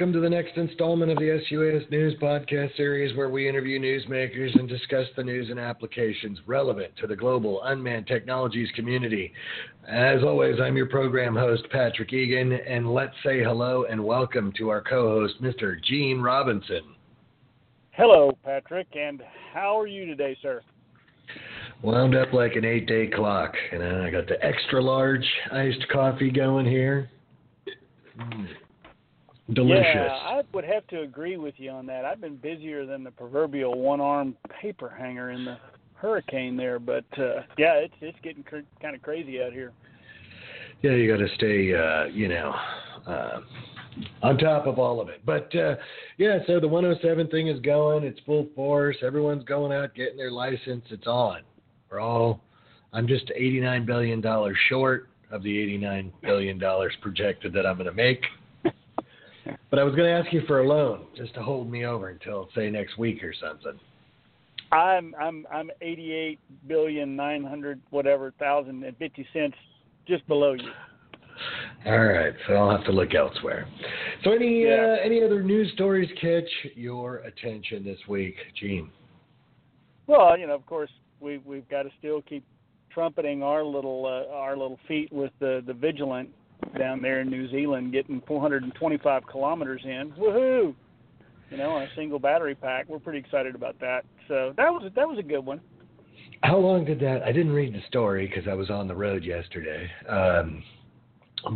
welcome to the next installment of the SUAS News Podcast Series, where we interview newsmakers and discuss the news and applications relevant to the global unmanned technologies community. As always, I'm your program host, Patrick Egan, and let's say hello and welcome to our co host, Mr. Gene Robinson. Hello, Patrick, and how are you today, sir? Wound up like an eight day clock, and I got the extra large iced coffee going here. Mm. Delicious. Yeah, I would have to agree with you on that. I've been busier than the proverbial one-armed paper hanger in the hurricane there, but uh, yeah, it's it's getting cr- kind of crazy out here. Yeah, you got to stay, uh, you know, uh, on top of all of it. But uh, yeah, so the 107 thing is going. It's full force. Everyone's going out getting their license. It's on. We're all. I'm just 89 billion dollars short of the 89 billion dollars projected that I'm going to make. But I was going to ask you for a loan just to hold me over until say next week or something. I'm I'm I'm 88 billion 900 whatever thousand and fifty cents just below you. All right, so I'll have to look elsewhere. So any yeah. uh, any other news stories catch your attention this week, Gene? Well, you know, of course, we we've got to still keep trumpeting our little uh, our little feat with the the vigilant down there in New Zealand, getting 425 kilometers in. Woohoo! You know, on a single battery pack. We're pretty excited about that. So that was that was a good one. How long did that? I didn't read the story because I was on the road yesterday. Um,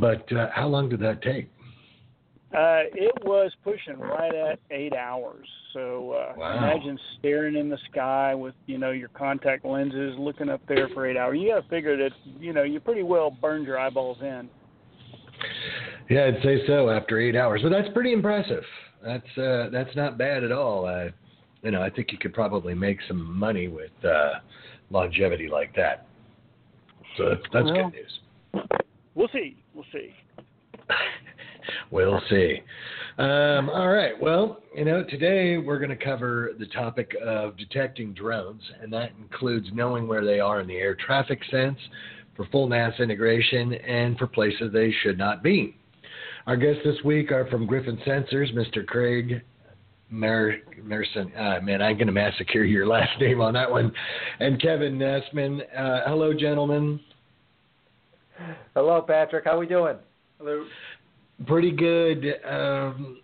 but uh, how long did that take? Uh, it was pushing right at eight hours. So uh, wow. imagine staring in the sky with you know your contact lenses, looking up there for eight hours. You got to figure that you know you pretty well burned your eyeballs in. Yeah, I'd say so after eight hours, but that's pretty impressive. That's uh, that's not bad at all. Uh, you know, I think you could probably make some money with uh, longevity like that. So that's, well, good news. We'll see. We'll see. we'll see. Um, all right. Well, you know, today we're going to cover the topic of detecting drones, and that includes knowing where they are in the air traffic sense, for full NAS integration, and for places they should not be. Our guests this week are from Gryphon Sensors, Mr. Craig Mer- Merson. Uh, man, I'm going to massacre your last name on that one. And Kevin Nasman. Uh, hello, gentlemen. Hello, Patrick. How are we doing? Hello. Pretty good. Um,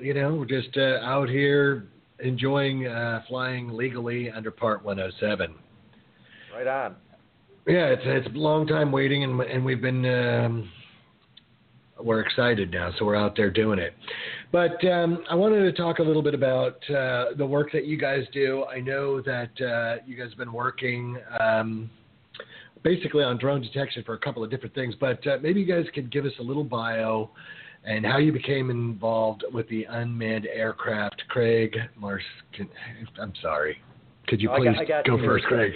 you know, we're just uh, out here enjoying uh, flying legally under Part 107. Right on. Yeah, it's it's a long time waiting, and and we've been um, we're excited now, so we're out there doing it. But um, I wanted to talk a little bit about uh, the work that you guys do. I know that uh, you guys have been working um, basically on drone detection for a couple of different things, but uh, maybe you guys could give us a little bio and how you became involved with the unmanned aircraft. Craig Mars, I'm sorry. Could you please I got, I got go first, Craig?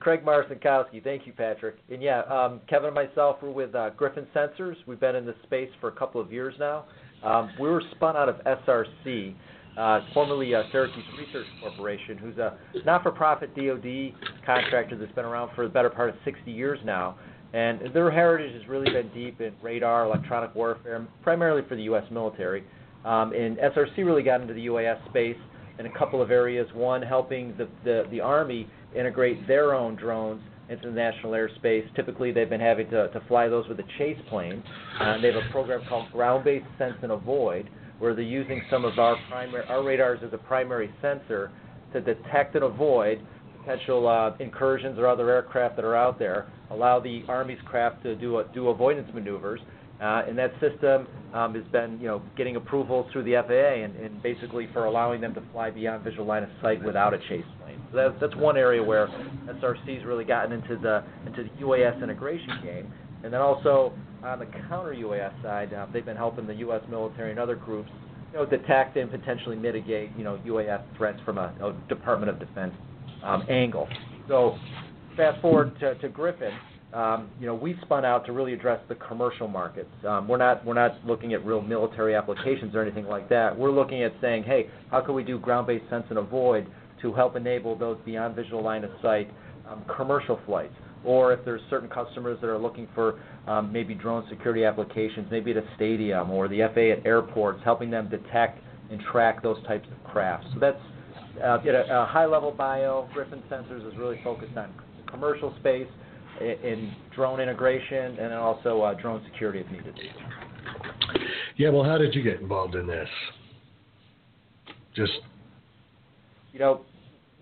Craig Marcinkowski. Thank you, Patrick. And yeah, um, Kevin and myself were with uh, Gryphon Sensors. We've been in this space for a couple of years now. Um, we were spun out of SRC, uh, formerly uh, Syracuse Research Corporation, who's a not-for-profit DoD contractor that's been around for the better part of 60 years now. And their heritage has really been deep in radar, electronic warfare, primarily for the U.S. military. Um, and SRC really got into the UAS space in a couple of areas. One, helping the, the, the Army integrate their own drones into the national airspace. Typically, they've been having to, to fly those with a chase plane. Uh, they have a program called Ground-Based Sense and Avoid, where they're using some of our primary our radars as a primary sensor to detect and avoid potential uh, incursions or other aircraft that are out there. Allow the Army's craft to do a, do avoidance maneuvers. Uh, and that system um, has been, you know, getting approvals through the FAA and, and basically for allowing them to fly beyond visual line of sight without a chase plane. so that's, that's one area where SRC's really gotten into the into the UAS integration game. And then also on the counter UAS side, uh, they've been helping the U.S. military and other groups, you know, detect and potentially mitigate, you know, UAS threats from a, a Department of Defense um, angle. So fast forward to, to Gryphon, um, you know, we spun out to really address the commercial markets. Um, we're not we're not looking at real military applications or anything like that. We're looking at saying, hey, how can we do ground-based sense and avoid to help enable those beyond visual line of sight um, commercial flights. or if there's certain customers that are looking for um, maybe drone security applications, maybe at a stadium or the FAA at airports, helping them detect and track those types of crafts. So that's uh, at a, a high level bio. Gryphon Sensors is really focused on commercial space in drone integration and also uh, drone security if needed. Yeah, well, how did you get involved in this? Just you know,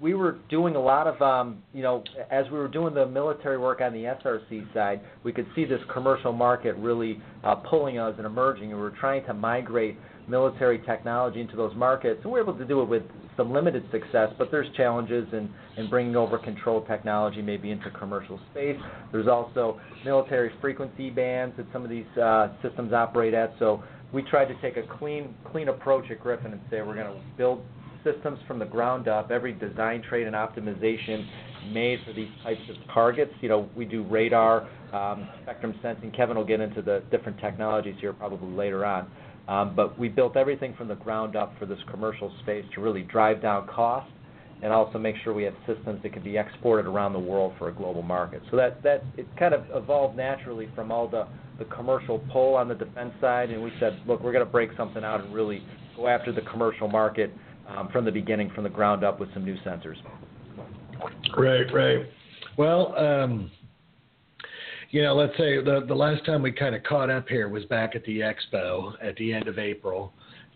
we were doing a lot of, um, you know, as we were doing the military work on the SRC side, we could see this commercial market really uh, pulling us and emerging, and we were trying to migrate military technology into those markets, and we were able to do it with some limited success, but there's challenges in, in bringing over controlled technology maybe into commercial space. There's also military frequency bands that some of these uh, systems operate at, so we tried to take a clean, clean approach at Gryphon and say we're going to build systems from the ground up, every design trade and optimization made for these types of targets. You know, we do radar, um, spectrum sensing. Kevin will get into the different technologies here probably later on. Um, but we built everything from the ground up for this commercial space to really drive down costs and also make sure we have systems that can be exported around the world for a global market. So that that it kind of evolved naturally from all the the commercial pull on the defense side, and we said, look, we're going to break something out and really go after the commercial market um, from the beginning, from the ground up, with some new sensors. Right, right. Well, um, you know, let's say the the last time we kind of caught up here was back at the expo at the end of April.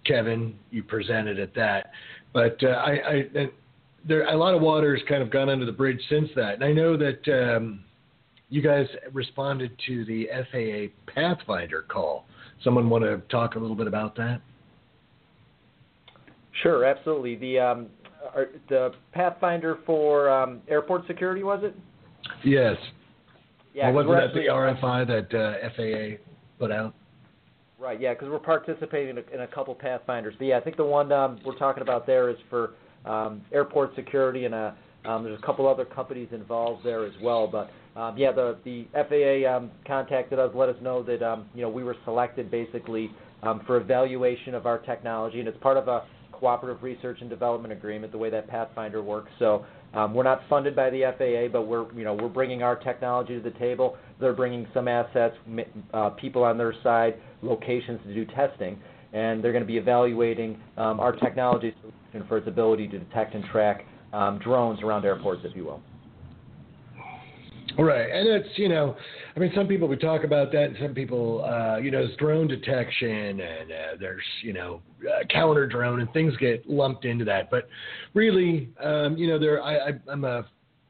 Kevin, you presented at that, but uh, I, I there a lot of water has kind of gone under the bridge since that, and I know that um, you guys responded to the FAA Pathfinder call. Someone want to talk a little bit about that? Sure, absolutely. The um, the Pathfinder for um, airport security was it? Yes. Yeah. Well, wasn't that the RFI that uh, FAA put out? Right. Yeah, because we're participating in a, in a, couple Pathfinders. But yeah, I think the one um, we're talking about there is for um, airport security, and a, uh, um, there's a couple other companies involved there as well. But um, yeah, the the FAA um, contacted us, let us know that you know we were selected basically for evaluation of our technology, and it's part of a cooperative research and development agreement, the way that Pathfinder works. So um, we're not funded by the FAA, but we're you know we're bringing our technology to the table. They're bringing some assets, uh, people on their side, locations to do testing, and they're going to be evaluating um, our technology solution for its ability to detect and track um, drones around airports, if you will. Right, and it's you know, I mean, some people we talk about that, and some people, uh, you know, it's drone detection, and uh, there's you know, uh, counter drone, and things get lumped into that. But really, um, you know, there, I, I, I'm a,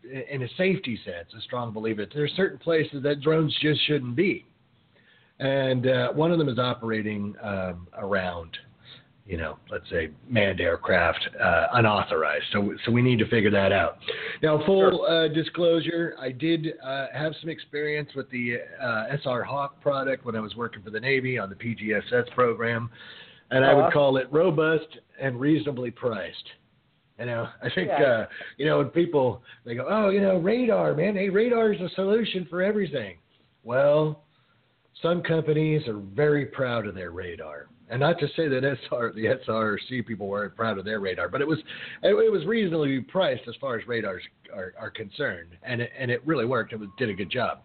in a safety sense, a strong believer. There are certain places that drones just shouldn't be, and uh, one of them is operating um, around you know, let's say manned aircraft uh, unauthorized. So, so we need to figure that out. Now, full uh, disclosure, I did uh, have some experience with the uh, SR Hawk product when I was working for the Navy on the PGSS program, and I would uh-huh. call it robust and reasonably priced. You know, I think yeah. uh, you know when people they go, oh, you know, radar, man, hey, radar is a solution for everything. Well, some companies are very proud of their radar and not to say that SR, the SRC people weren't proud of their radar, but it was it, it was reasonably priced as far as radars are, are concerned, and it, and it really worked. It was, did a good job.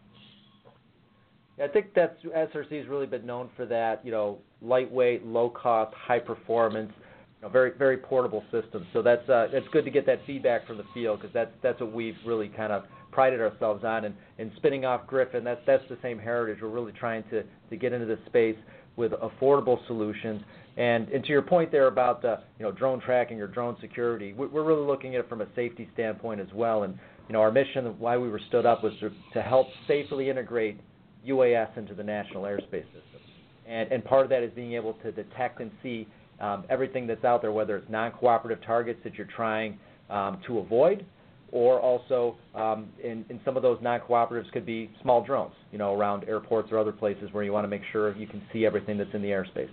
I think that's SRC has really been known for that. You know, lightweight, low cost, high performance, you know, very very portable system. So that's uh, it's good to get that feedback from the field because that's that's what we've really kind of prided ourselves on. And, and spinning off Gryphon, that's that's the same heritage. We're really trying to to get into this space with affordable solutions. And, and to your point there about the you know drone tracking or drone security, we're really looking at it from a safety standpoint as well. And you know our mission, why we were stood up, was to, to help safely integrate UAS into the national airspace system. And, and part of that is being able to detect and see um, everything that's out there, whether it's non-cooperative targets that you're trying um, to avoid, or also um, in, in some of those non-cooperatives could be small drones, you know, around airports or other places where you want to make sure you can see everything that's in the airspace.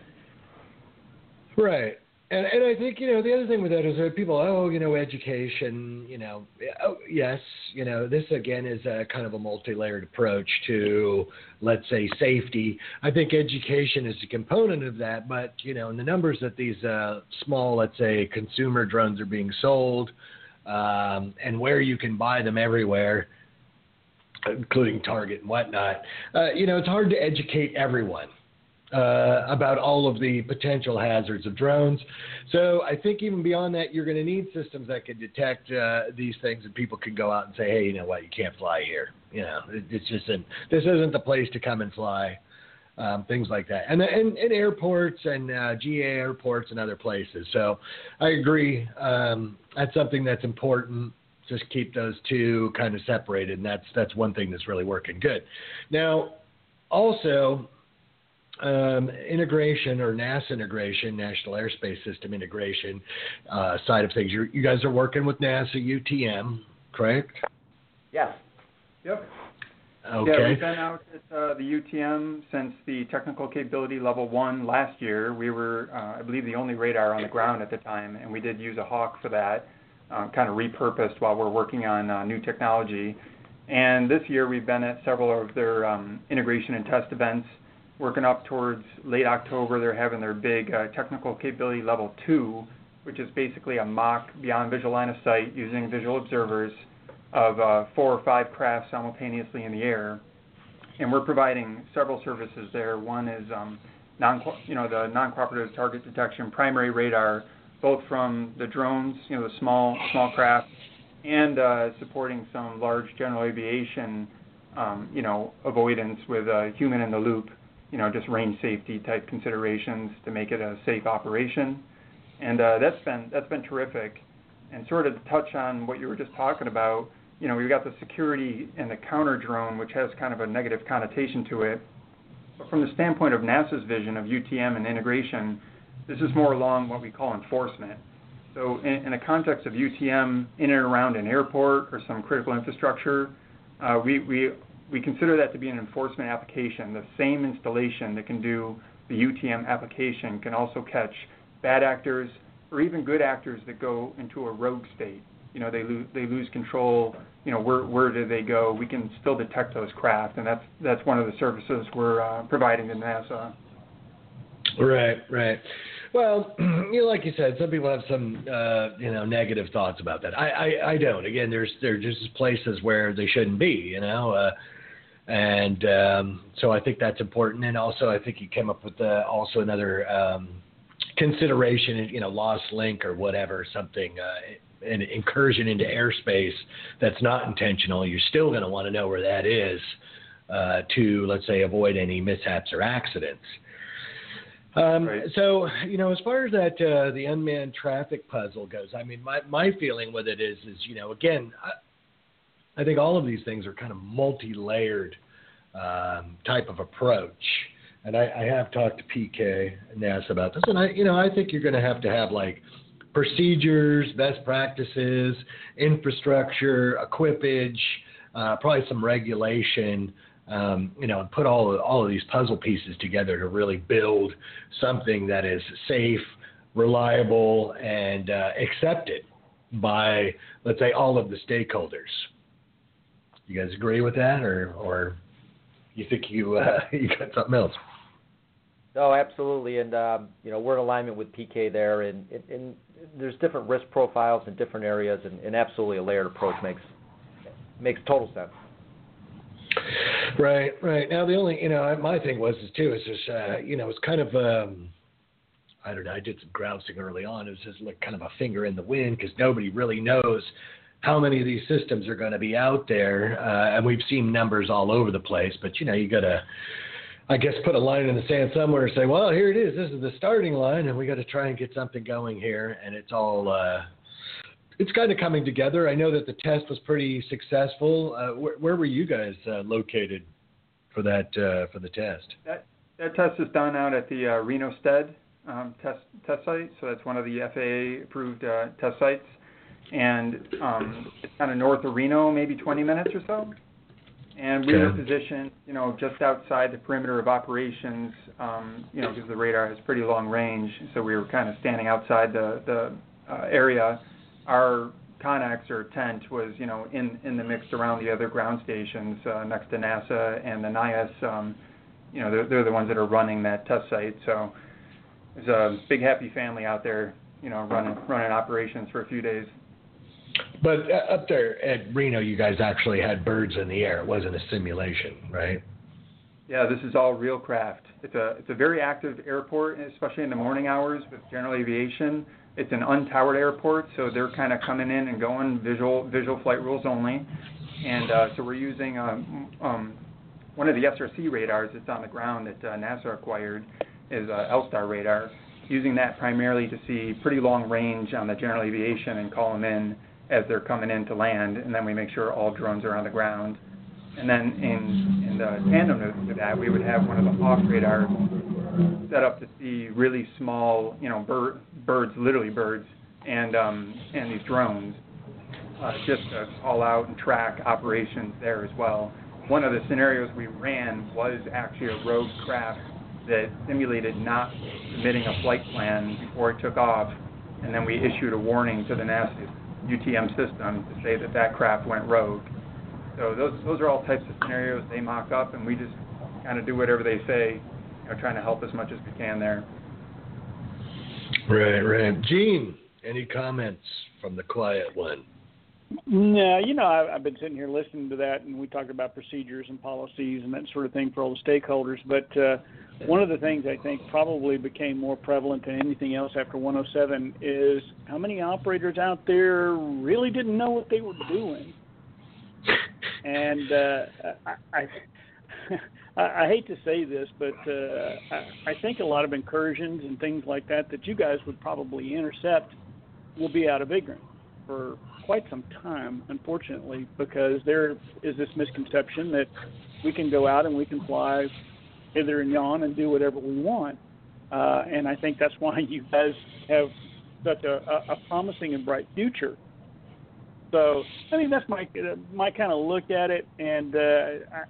Right. And, and I think, you know, the other thing with that is that people, oh, you know, education, you know, oh, yes, you know, this again is a kind of a multi layered approach to, let's say, safety. I think education is a component of that, but, you know, in the numbers that these uh, small, let's say, consumer drones are being sold, um, and where you can buy them everywhere. including Target and whatnot. Uh, you know, it's hard to educate everyone. Uh, about all of the potential hazards of drones. So I think even beyond that, you're going to need systems that can detect uh, these things, and people can go out and say, "Hey, you know what? You can't fly here. You know, it, it's just an, this isn't the place to come and fly." Um, things like that, and and, and airports and uh, GA airports and other places. So I agree. Um, that's something that's important. Just keep those two kind of separated, and that's that's one thing that's really working good. Now, also um, integration or NAS integration, National Airspace System integration uh, side of things. You're, you guys are working with NASA UTM, correct? Yes. Yep. Okay. Yeah, we've been out at uh, the UTM since the technical capability level one last year. We were, uh, I believe, the only radar on the ground at the time, and we did use a Hawk for that, um, kind of repurposed while we're working on uh, new technology. And this year we've been at several of their um, integration and test events working up towards late October. They're having their big uh, technical capability level two, which is basically a mock beyond visual line of sight using visual observers of uh, four or five craft simultaneously in the air. And we're providing several services there. One is um, non, you know, the non-cooperative target detection primary radar, both from the drones, you know, the small small craft, and uh, supporting some large general aviation, um, you know, avoidance with a human in the loop you know, just range safety type considerations to make it a safe operation. And uh, that's been that's been terrific. And sort of to touch on what you were just talking about, you know, we've got the security and the counter drone, which has kind of a negative connotation to it. But from the standpoint of NASA's vision of UTM and integration, this is more along what we call enforcement. So in, in the context of UTM in and around an airport or some critical infrastructure, uh, we, we we consider that to be an enforcement application. The same installation that can do the UTM application can also catch bad actors or even good actors that go into a rogue state. You know, they lose they lose control. You know, where where do they go? We can still detect those craft, and that's that's one of the services we're uh, providing to NASA. Right, right. Well, you know, like you said, some people have some uh, you know negative thoughts about that. I, I I don't. Again, there's there's just places where they shouldn't be. You know. Uh, and um, so I think that's important. And also, I think you came up with uh, also another um, consideration, you know, lost link or whatever, something, uh, an incursion into airspace that's not intentional. You're still going to want to know where that is uh, to, let's say, avoid any mishaps or accidents. Um, right. So, you know, as far as that uh, the unmanned traffic puzzle goes, I mean, my my feeling with it is, is you know, again, I think all of these things are kind of multi-layered um, type of approach. And I, I have talked to PK and NASA about this, and I, you know, I think you're going to have to have like procedures, best practices, infrastructure, equipage, uh, probably some regulation, um, you know, and put all of, all of these puzzle pieces together to really build something that is safe, reliable, and uh, accepted by, let's say, all of the stakeholders. You guys agree with that, or or you think you uh, you got something else? No, absolutely, and um, you know we're in alignment with PK there, and, and, and there's different risk profiles in different areas, and, and absolutely a layered approach makes makes total sense. Right, right. Now the only you know my thing was is too is just uh, you know it's kind of um, I don't know I did some grousing early on. It was just like kind of a finger in the wind because nobody really knows how many of these systems are going to be out there, uh, and we've seen numbers all over the place. But you know, you got to, I guess, put a line in the sand somewhere and say, well, here it is. This is the starting line, and we got to try and get something going here. And it's all, uh, it's kind of coming together. I know that the test was pretty successful. Uh, where, were you guys uh, located for that uh, for the test? That that test is done out at the uh, Reno Stead um, test test site. So that's one of the FAA approved test sites and um, it's kind of north of Reno, maybe 20 minutes or so. And we okay. were positioned, you know, just outside the perimeter of operations, um, you know, because the radar has pretty long range. So we were kind of standing outside the the uh, area. Our Connex or tent was, you know, in in the mix around the other ground stations uh, next to NASA and the NIAS. Um, you know, they're, they're the ones that are running that test site. So there's a big happy family out there, you know, running running operations for a few days. But uh, up there at Reno, you guys actually had birds in the air. It wasn't a simulation, right? Yeah, this is all real craft. It's a it's a very active airport, especially in the morning hours with general aviation. It's an untowered airport, so they're kind of coming in and going visual visual flight rules only. And uh, so we're using um, um, one of the SRC radars that's on the ground that uh, NASA acquired is uh, L-STAR radar, using that primarily to see pretty long range on the general aviation and call them in as they're coming in to land, and then we make sure all drones are on the ground. And then in, in the tandem to that, we would have one of the Hawk radars set up to see really small, you know, bird, birds, literally birds, and um, and these drones, uh, just to call out and track operations there as well. One of the scenarios we ran was actually a rogue craft that simulated not submitting a flight plan before it took off, and then we issued a warning to the NASA UTM system to say that that craft went rogue. So those those are all types of scenarios they mock up, and we just kind of do whatever they say, you know, trying to help as much as we can there. Right, right. Gene, any comments from the quiet one? No, you know, I've been sitting here listening to that, and we talked about procedures and policies and that sort of thing for all the stakeholders. But uh, one of the things I think probably became more prevalent than anything else after 107 is how many operators out there really didn't know what they were doing. And uh, I, I, I hate to say this, but uh, I, I think a lot of incursions and things like that that you guys would probably intercept will be out of ignorance for quite some time, unfortunately, because there is this misconception that we can go out and we can fly hither and yon and do whatever we want. Uh, and I think that's why you guys have such a, a, promising and bright future. So, I mean, that's my my kind of look at it, and uh,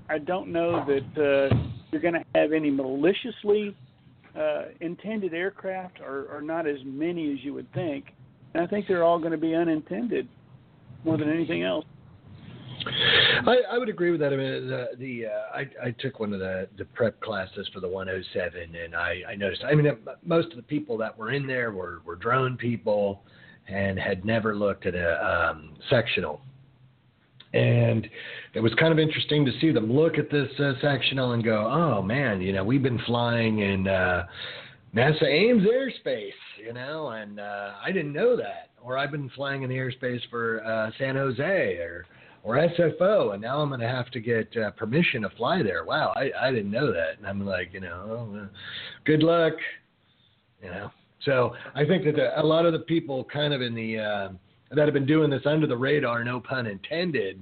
I, I don't know that uh, you're going to have any maliciously uh, intended aircraft, or, or not as many as you would think. And I think they're all going to be unintended more than anything else. I, I would agree with that. I mean, the, the uh, I, I took one of the, the prep classes for the 107, and I, I noticed. I mean, most of the people that were in there were, were drone people, and had never looked at a um, sectional. And it was kind of interesting to see them look at this uh, sectional and go, "Oh man, you know, we've been flying in uh, NASA Ames airspace, you know, and uh, I didn't know that." Or I've been flying in the airspace for uh, San Jose or or SFO, and now I'm going to have to get uh, permission to fly there. Wow, I, I didn't know that. And I'm like, you know, oh, good luck, you know. So I think that the, a lot of the people kind of in the uh, that have been doing this under the radar, no pun intended,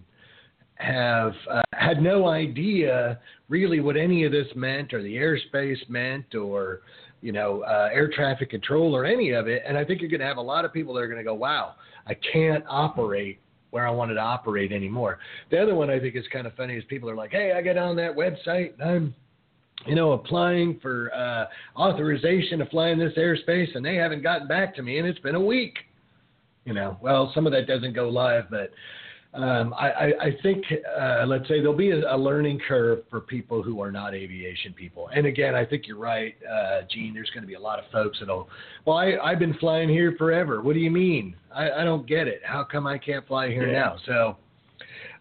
have uh, had no idea really what any of this meant, or the airspace meant, or you know, uh, air traffic control or any of it. And I think you're going to have a lot of people that are going to go, wow, I can't operate where I wanted to operate anymore. The other one I think is kind of funny is people are like, hey, I get on that website and I'm, you know, applying for uh, authorization to fly in this airspace and they haven't gotten back to me and it's been a week. You know, well, some of that doesn't go live, but um, I, I, think, uh, let's say, there'll be a, a, learning curve for people who are not aviation people. And again, I think you're right, uh, Gene. There's going to be a lot of folks that'll, well, I, I've been flying here forever. What do you mean? I, I don't get it. How come I can't fly here yeah. now? So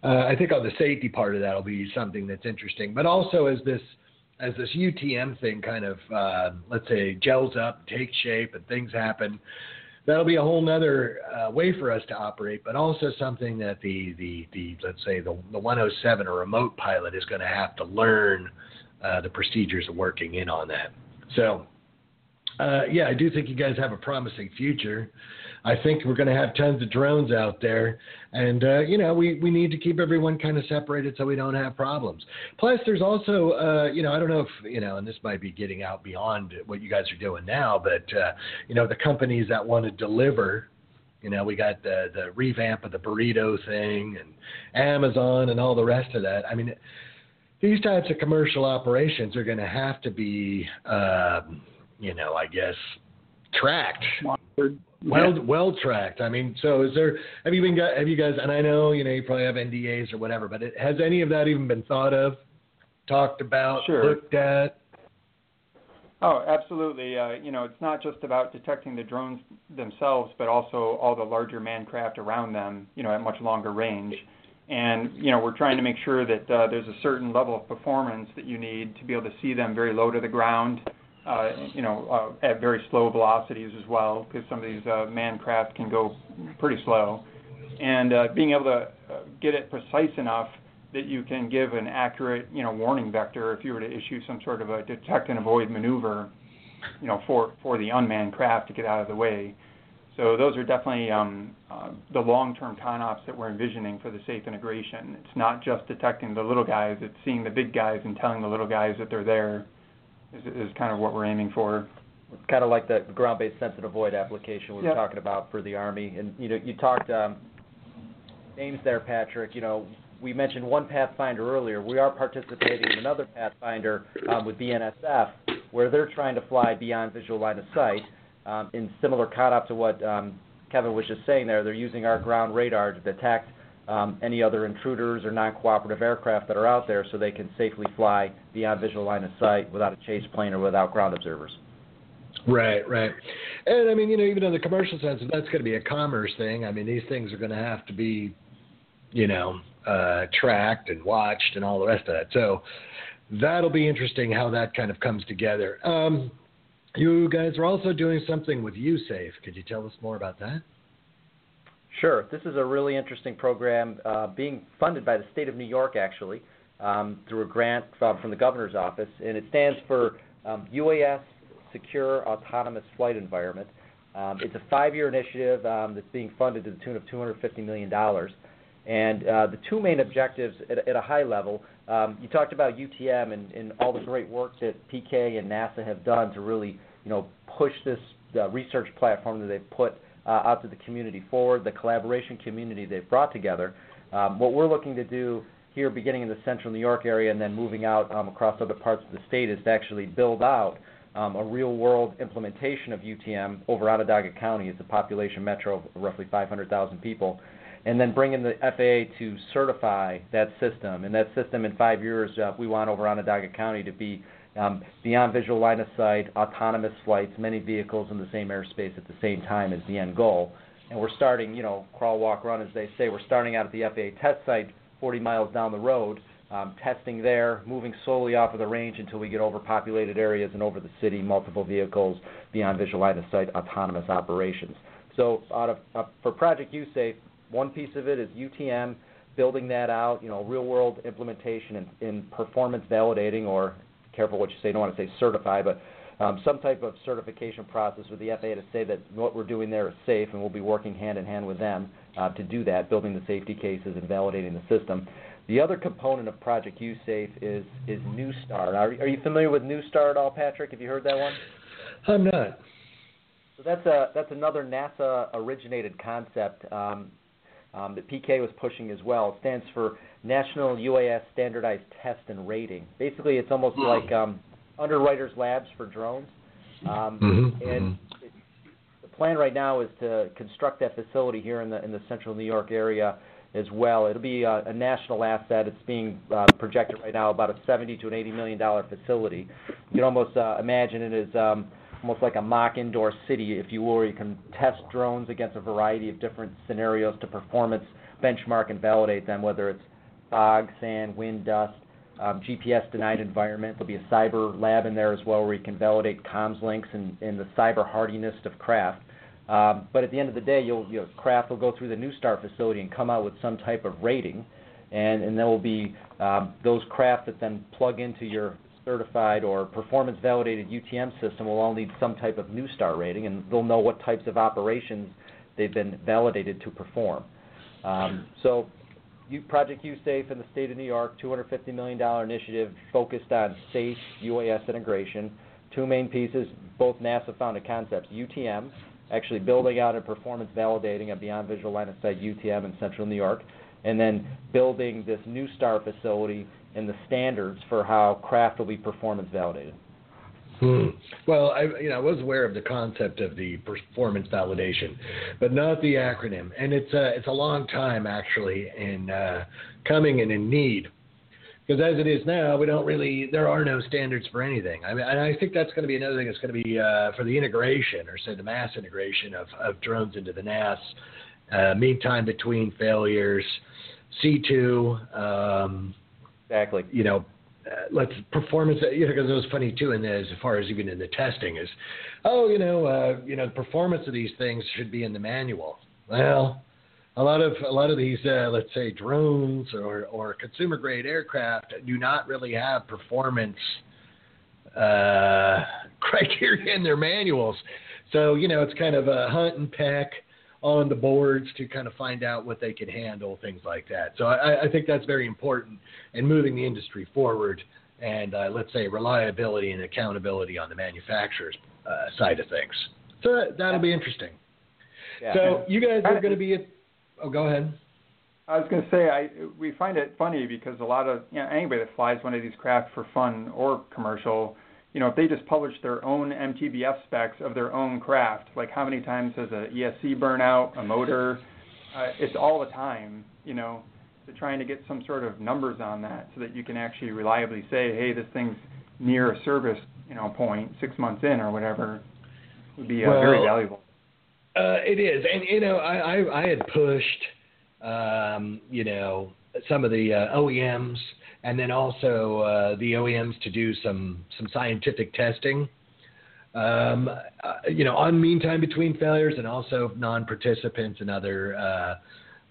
uh, I think on the safety part of that will be something that's interesting. But also as this as this UTM thing kind of, uh, let's say, gels up, takes shape, and things happen that'll be a whole nother uh, way for us to operate, but also something that the, the, the let's say the, the 107 or remote pilot is going to have to learn uh, the procedures of working in on that. So, uh, yeah, I do think you guys have a promising future. I think we're going to have tons of drones out there, and uh, you know we we need to keep everyone kind of separated so we don't have problems. Plus, there's also uh, you know I don't know if you know, and this might be getting out beyond what you guys are doing now, but uh, you know the companies that want to deliver. You know, we got the the revamp of the burrito thing and Amazon and all the rest of that. I mean, these types of commercial operations are going to have to be, um, you know, I guess tracked. Monitored well yeah. well tracked. I mean, so is there? Have you been got? Have you guys? And I know you know you probably have NDAs or whatever, but it, has any of that even been thought of, talked about, sure. looked at? Oh, absolutely. Uh, you know, it's not just about detecting the drones themselves, but also all the larger manned craft around them, you know, at much longer range. And, you know, we're trying to make sure that uh, there's a certain level of performance that you need to be able to see them very low to the ground, you know, uh, at very slow velocities as well, because some of these uh, manned craft can go pretty slow. And uh, being able to uh, get it precise enough that you can give an accurate, you know, warning vector if you were to issue some sort of a detect and avoid maneuver, you know, for for the unmanned craft to get out of the way. So those are definitely um, uh, the long-term ConOps that we're envisioning for the safe integration. It's not just detecting the little guys; it's seeing the big guys and telling the little guys that they're there. Is, is kind of what we're aiming for. Kind of like the ground-based sense and avoid application we were yep. talking about for the Army. And you know, you talked um, names there, Patrick. You know, we mentioned one Pathfinder earlier. We are participating in another Pathfinder um, with BNSF, where they're trying to fly beyond visual line of sight. Um, in similar ConOp to what um, Kevin was just saying there, they're using our ground radar to detect um, any other intruders or non-cooperative aircraft that are out there, so they can safely fly beyond visual line of sight without a chase plane or without ground observers. Right, right. And I mean, you know, even in the commercial sense, that's going to be a commerce thing. I mean, these things are going to have to be, you know, uh, tracked and watched and all the rest of that. So that'll be interesting how that kind of comes together. Um, you guys are also doing something with USAFE. Could you tell us more about that? Sure. This is a really interesting program uh, being funded by the state of New York, actually, um, through a grant from, from, the governor's office, and it stands for um, UAS Secure Autonomous Flight Environment. Um, it's a five-year initiative um, that's being funded to the tune of $250 million. And uh, the two main objectives at, at a high level, um, you talked about UTM and, and, all the great work that PK and NASA have done to really, you know, push this uh, research platform that they've put uh, out to the community forward, the collaboration community they've brought together. Um, what we're looking to do here, beginning in the central New York area and then moving out um, across other parts of the state, is to actually build out um, a real-world implementation of UTM over Onondaga County. It's a population metro of roughly 500,000 people and then bring in the FAA to certify that system. And that system in five years, uh, we want over Onondaga County to be um, beyond visual line of sight, autonomous flights, many vehicles in the same airspace at the same time is the end goal. And we're starting, you know, crawl, walk, run, as they say. We're starting out at the FAA test site 40 miles down the road, um, testing there, moving slowly off of the range until we get over populated areas and over the city, multiple vehicles, beyond visual line of sight, autonomous operations. So uh, for Project USAFE, one piece of it is UTM, building that out, you know, real world implementation and performance validating, or careful what you say, don't want to say certify, but um, some type of certification process with the FAA to say that what we're doing there is safe, and we'll be working hand in hand with them uh, to do that, building the safety cases and validating the system. The other component of Project USAFE is is NUSTAR. Are, are you familiar with NUSTAR at all, Patrick? Have you heard that one? I'm not. So that's a that's another NASA originated concept. Um, um, that PK was pushing as well. It stands for National UAS Standardized Test and Rating. Basically, it's almost mm like um, Underwriters Labs for drones. Um, mm-hmm. And mm-hmm. it, the plan right now is to construct that facility here in the in the central New York area as well. It'll be a, a national asset. It's being uh, projected right now about a 70 to an 80 million dollar facility. You can almost uh, imagine it as um, almost like a mock indoor city, if you will, where you can test drones against a variety of different scenarios to performance benchmark and validate them, whether it's fog, sand, wind, dust, um, GPS denied environment. There'll be a cyber lab in there as well where you can validate comms links and, and the cyber hardiness of craft. Um, but at the end of the day, you'll, craft will go through the NUSTAR facility and come out with some type of rating, and, and there will be um, those craft that then plug into your certified or performance validated UTM system will all need some type of NUSTAR rating, and they'll know what types of operations they've been validated to perform. Um, so, Project USAFE in the state of New York, $250 million initiative focused on safe UAS integration. Two main pieces, both NASA founded concepts UTM, actually building out and performance validating a beyond visual line of sight UTM in central New York, and then building this new STAR facility and the standards for how craft will be performance validated. Hmm. Well, I you know I was aware of the concept of the performance validation, but not the acronym. And it's a it's a long time actually in uh, coming and in need Because as it is now, we don't really, there are no standards for anything. I mean, and I think that's going to be another thing that's going to be uh, for the integration or say the mass integration of, of drones into the NAS, uh, mean time between failures, C2, um, exactly. You know, uh, let's performance. You know, because it was funny too, and as far as even in the testing is, oh, you know, uh, you know, the performance of these things should be in the manual. Well, a lot of a lot of these, uh, let's say, drones or or consumer grade aircraft do not really have performance uh, criteria in their manuals. So you know, it's kind of a hunt and peck on the boards to kind of find out what they can handle, things like that. So I, I think that's very important in moving the industry forward and uh, let's say reliability and accountability on the manufacturer's uh, side of things. So that'll be interesting. Yeah. So you guys are going to be at. Oh, go ahead. I was going to say I we find it funny because a lot of you know anybody that flies one of these craft for fun or commercial, you know, if they just publish their own MTBF specs of their own craft, like how many times has a ESC burnout, a motor, uh, it's all the time, you know, so trying to get some sort of numbers on that so that you can actually reliably say, hey, this thing's near a service, you know, point six months in or whatever would be uh, well, very valuable. Uh, it is, and you know, I I, I had pushed, um, you know, some of the uh, OEMs and then also uh, the OEMs to do some some scientific testing. Um, uh, you know, on mean time between failures and also non-participants and other uh,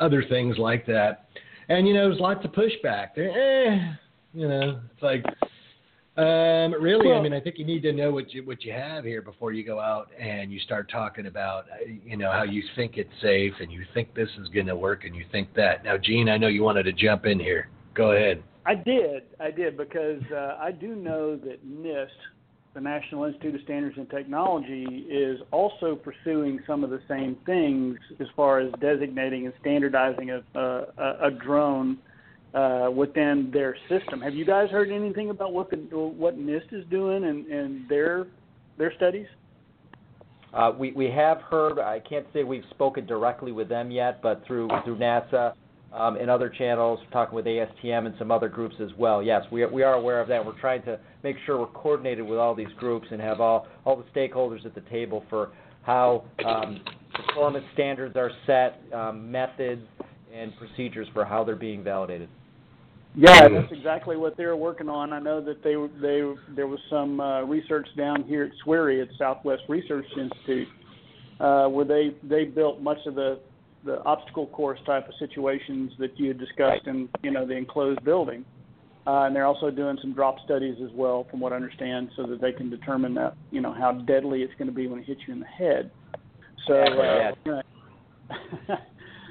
other things like that. And you know, there's lots of pushback. Eh, you know, it's like um, really, well, I mean, I think you need to know what you what you have here before you go out and you start talking about, you know, how you think it's safe and you think this is going to work and you think that. Now, Gene, I know you wanted to jump in here. Go ahead. I did, I did because uh, I do know that NIST, the National Institute of Standards and Technology, is also pursuing some of the same things as far as designating and standardizing a, a, a drone uh, within their system. Have you guys heard anything about what the, what NIST is doing and, and their their studies? Uh, we we have heard. I can't say we've spoken directly with them yet, but through through NASA um, and other channels, talking with ASTM and some other groups as well. Yes, we are, we are aware of that. We're trying to make sure we're coordinated with all these groups and have all all the stakeholders at the table for how um, performance standards are set, um, methods, and procedures for how they're being validated. Yeah, that's exactly what they're working on. I know that they they there was some uh, research down here at SWRI at Southwest Research Institute uh, where they they built much of the the obstacle course type of situations that you had discussed in you know the enclosed building. Uh, and they're also doing some drop studies as well, from what I understand, so that they can determine that you know how deadly it's going to be when it hits you in the head. So uh, you know,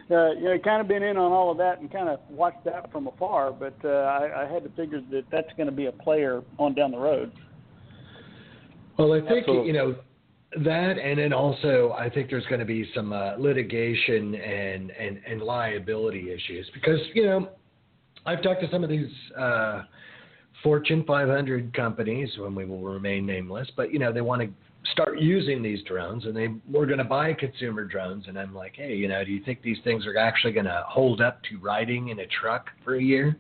uh, you know, kind of been in on all of that and kind of watched that from afar, but uh, I, I had to figure that that's going to be a player on down the road. Well, I think Absolutely. you know that, and then also I think there's going to be some uh, litigation and, and and liability issues because you know I've talked to some of these. Uh, Fortune 500 companies, when we will remain nameless, but you know they want to start using these drones and they were going to buy consumer drones and i'm like hey you know do you think these things are actually going to hold up to riding in a truck for a year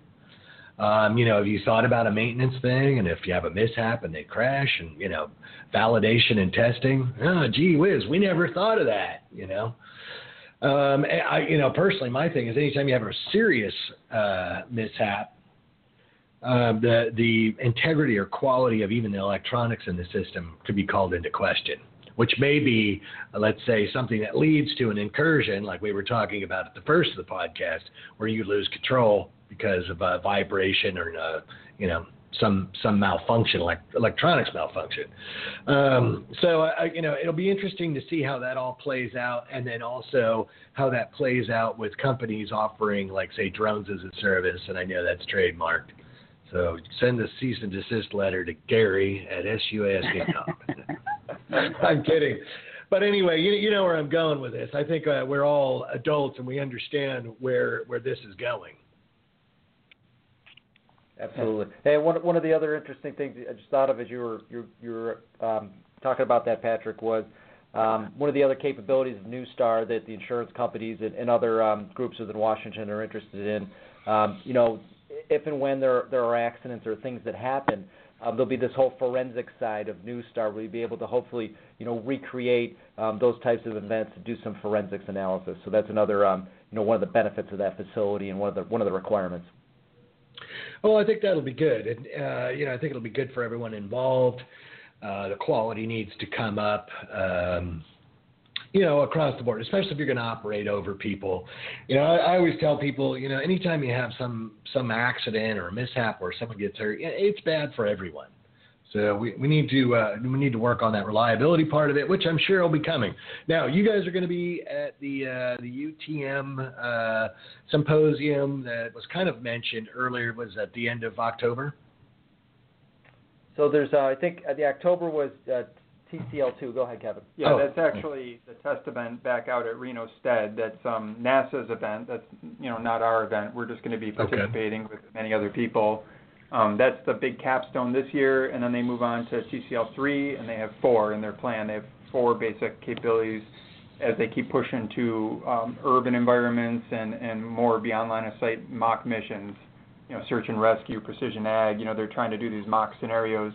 um, you know have you thought about a maintenance thing? And if you have a mishap and they crash and you know validation and testing oh gee whiz we never thought of that you know? Um, I, you know personally my thing is anytime you have a serious uh, mishap um, the the integrity or quality of even the electronics in the system could be called into question, which may be, uh, let's say, something that leads to an incursion, like we were talking about at the first of the podcast, where you lose control because of a vibration or uh, you know some some malfunction, like electronics malfunction. Um, so you know it'll be interesting to see how that all plays out, and then also how that plays out with companies offering, like say, drones as a service. And I know that's trademarked. So send the cease and desist letter to Gary at SUASD.com. I'm kidding. But anyway, you, you know where I'm going with this. I think uh, we're all adults and we understand where where this is going. Absolutely. Hey, one one of the other interesting things I just thought of as you were you you were um, talking about that, Patrick, was um, one of the other capabilities of NUSTAR that the insurance companies and, and other um, groups within Washington are interested in. Um, you know, if and when there there are accidents or things that happen, um, there'll be this whole forensic side of NUSTAR where you'll be able to hopefully, you know, recreate um, those types of events and do some forensics analysis. So that's another, um, you know, one of the benefits of that facility and one of the one of the requirements. Well, I think that'll be good, and uh, you know, I think it'll be good for everyone involved. Uh, the quality needs to come up. Um, you know, across the board, especially if you're going to operate over people. You know, I, I always tell people, you know, anytime you have some some accident or a mishap where someone gets hurt, it's bad for everyone. So we, we need to uh, we need to work on that reliability part of it, which I'm sure will be coming. Now, you guys are going to be at the uh, the UTM uh, symposium that was kind of mentioned earlier. Was at the end of October. So there's, uh, I think, uh, the October was uh, TCL2. Go ahead, Kevin. Yeah, Oh. that's actually the test event back out at Reno Stead. That's um, NASA's event. That's you know not our event. We're just going to be Okay. participating with many other people. Um, that's the big capstone this year, and then they move on to TCL3, and they have four in their plan. They have four basic capabilities as they keep pushing to um, urban environments and and more beyond line of sight mock missions. You know, search and rescue, precision ag. You know, they're trying to do these mock scenarios.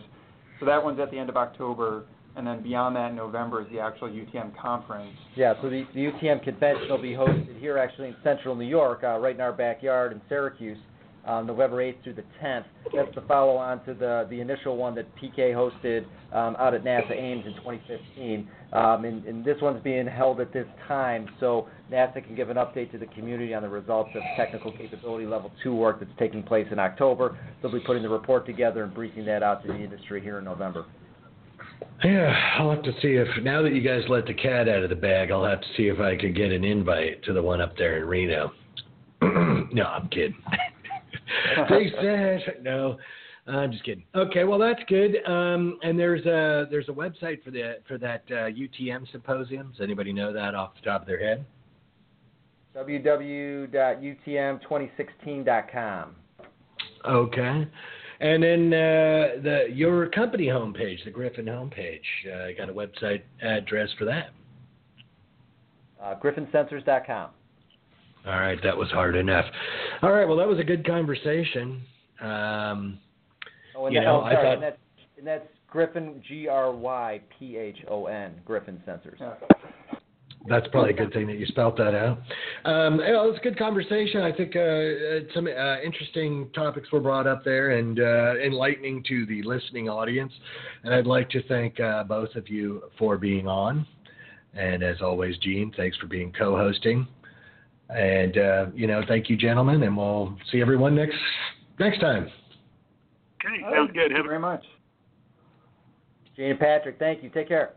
So that one's at the end of October, and then beyond that, in November is the actual UTM conference. Yeah, so the, the UTM convention will be hosted here actually in central New York, uh, right in our backyard in Syracuse, um, November 8th through the 10th. That's the follow on to the, the initial one that PK hosted um, out at NASA Ames in 2015. Um, and, and this one's being held at this time so NASA can give an update to the community on the results of technical capability level 2 work that's taking place in October. They'll be putting the report together and briefing that out to the industry here in November. Yeah, I'll have to see if now that you guys let the cat out of the bag, I'll have to see if I could get an invite to the one up there in Reno. no, I'm kidding. they said no. I'm just kidding. Okay, well that's good. Um, and there's a there's a website for the for that uh, UTM symposium. Does anybody know that off the top of their head? www.utm2016.com. Okay. And then uh, the your company homepage, the Gryphon homepage, uh, got a website address for that. Uh, GryphonSensors.com. All right, that was hard enough. All right, well, that was a good conversation. Um, Oh, and You that, know, oh, I sorry, thought- and that's, and that's Gryphon, G R Y P H O N, Gryphon Sensors. That's probably a good thing that you spelt that out. Um, you know, it was a good conversation. I think uh, uh, some uh, interesting topics were brought up there and uh, enlightening to the listening audience. And I'd like to thank uh, both of you for being on. And as always, Gene, thanks for being co-hosting. And uh, you know, thank you, gentlemen, and we'll see everyone next next time. Okay, sounds good. Thank you Have very much. Jane and Patrick, thank you. Take care.